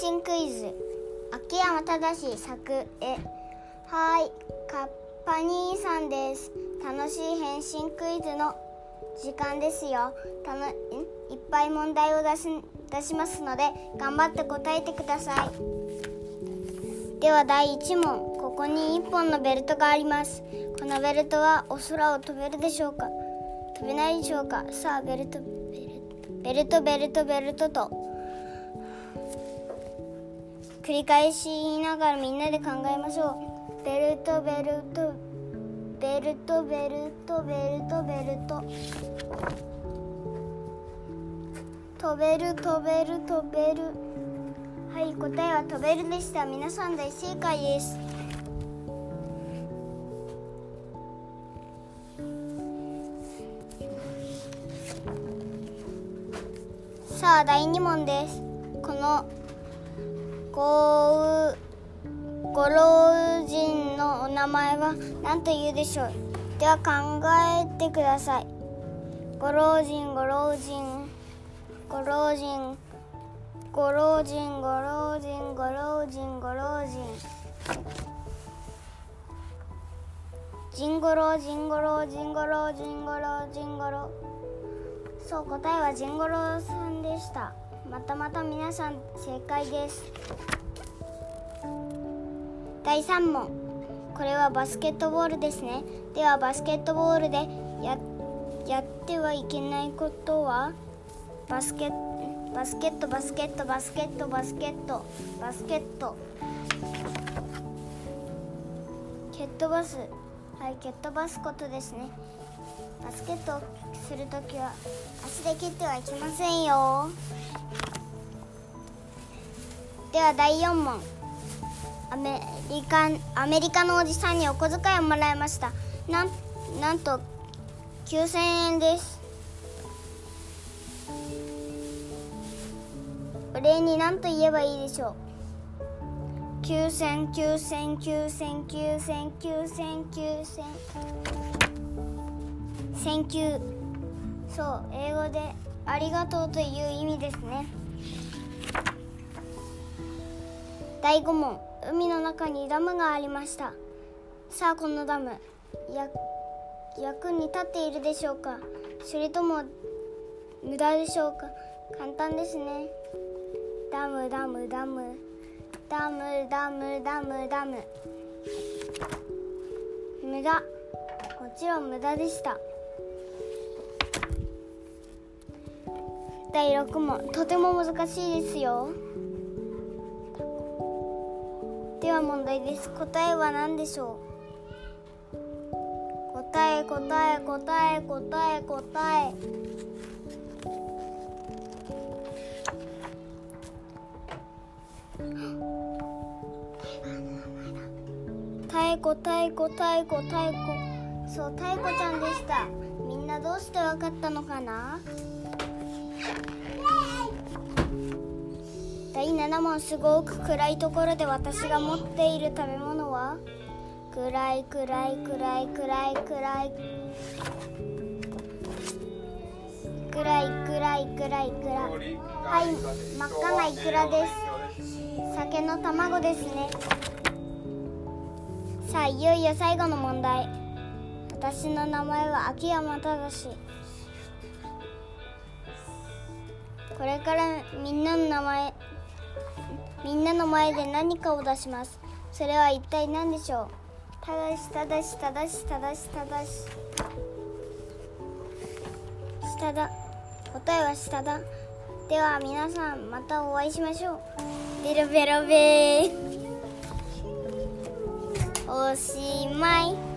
身クイズ。秋山正作絵はい。カッパ兄さんです。楽しい変身クイズの時間ですよ。たのいっぱい問題を出し出しますので頑張って答えてください。では第1問。ここに1本のベルトがあります。このベルトはお空を飛べるでしょうか？飛べないでしょうか？さあベルトベルトベルトベルトと。繰り返し言いながらみんなで考えましょう。ベルトベルト。ベルトベルト。ベルトベルト。飛べる飛べる飛べる。はい答えは飛べるでした。皆さん大正解です。さあ第2問です。このごご老人のお名前は何と言うでしょう。では考えてください。ご老人ご老人。ご老人。ご老人ご老人ご老人ご老人。ジンゴロジンゴロジンゴロジンゴロジンゴロそう答えはジンゴロさんでした。またまた皆さん正解です。第3問。これはバスケットボールですね。ではバスケットボールでややってはいけないことはバスケバスケットバスケットバスケットバスケットバスケット。蹴っ飛ばす。はい蹴っ飛ばすことですね。バスケットをするときは足で蹴ってはいけませんよ。では第4問。アメリカアメリカのおじさんにお小遣いをもらいました。なんなんと9000円です。お礼に何と言えばいいでしょう。9000 9000 9000 9000 9000 9000 1000そう英語でありがとうという意味ですね。第5問海の中にダムがありました。さあこのダムや役に立っているでしょうか？それとも無駄でしょうか？簡単ですね。ダムダムダム。ダムダムダムダム。無駄。もちろん無駄でした。第6問とても難しいですよ。では問題です。答えは何でしょう？答え答え答え答え答え。太鼓太鼓太鼓太鼓。そう太鼓ちゃんでした。みんなどうしてわかったのかな？第7問すごく暗いところで私が持っている食べ物は？暗い暗い暗い暗い暗い。暗い暗い暗い暗い。はい真っ赤なイクラです。酒の卵ですね。さあいよいよ最後の問題。私の名前は秋山正これからみんなの名前みんなの前で何かを出します。それは一体何でしょう？ただしただしただしただしただし。下だ答えは下だでは皆さんまたお会いしましょう。ベロベロベー。おしまい。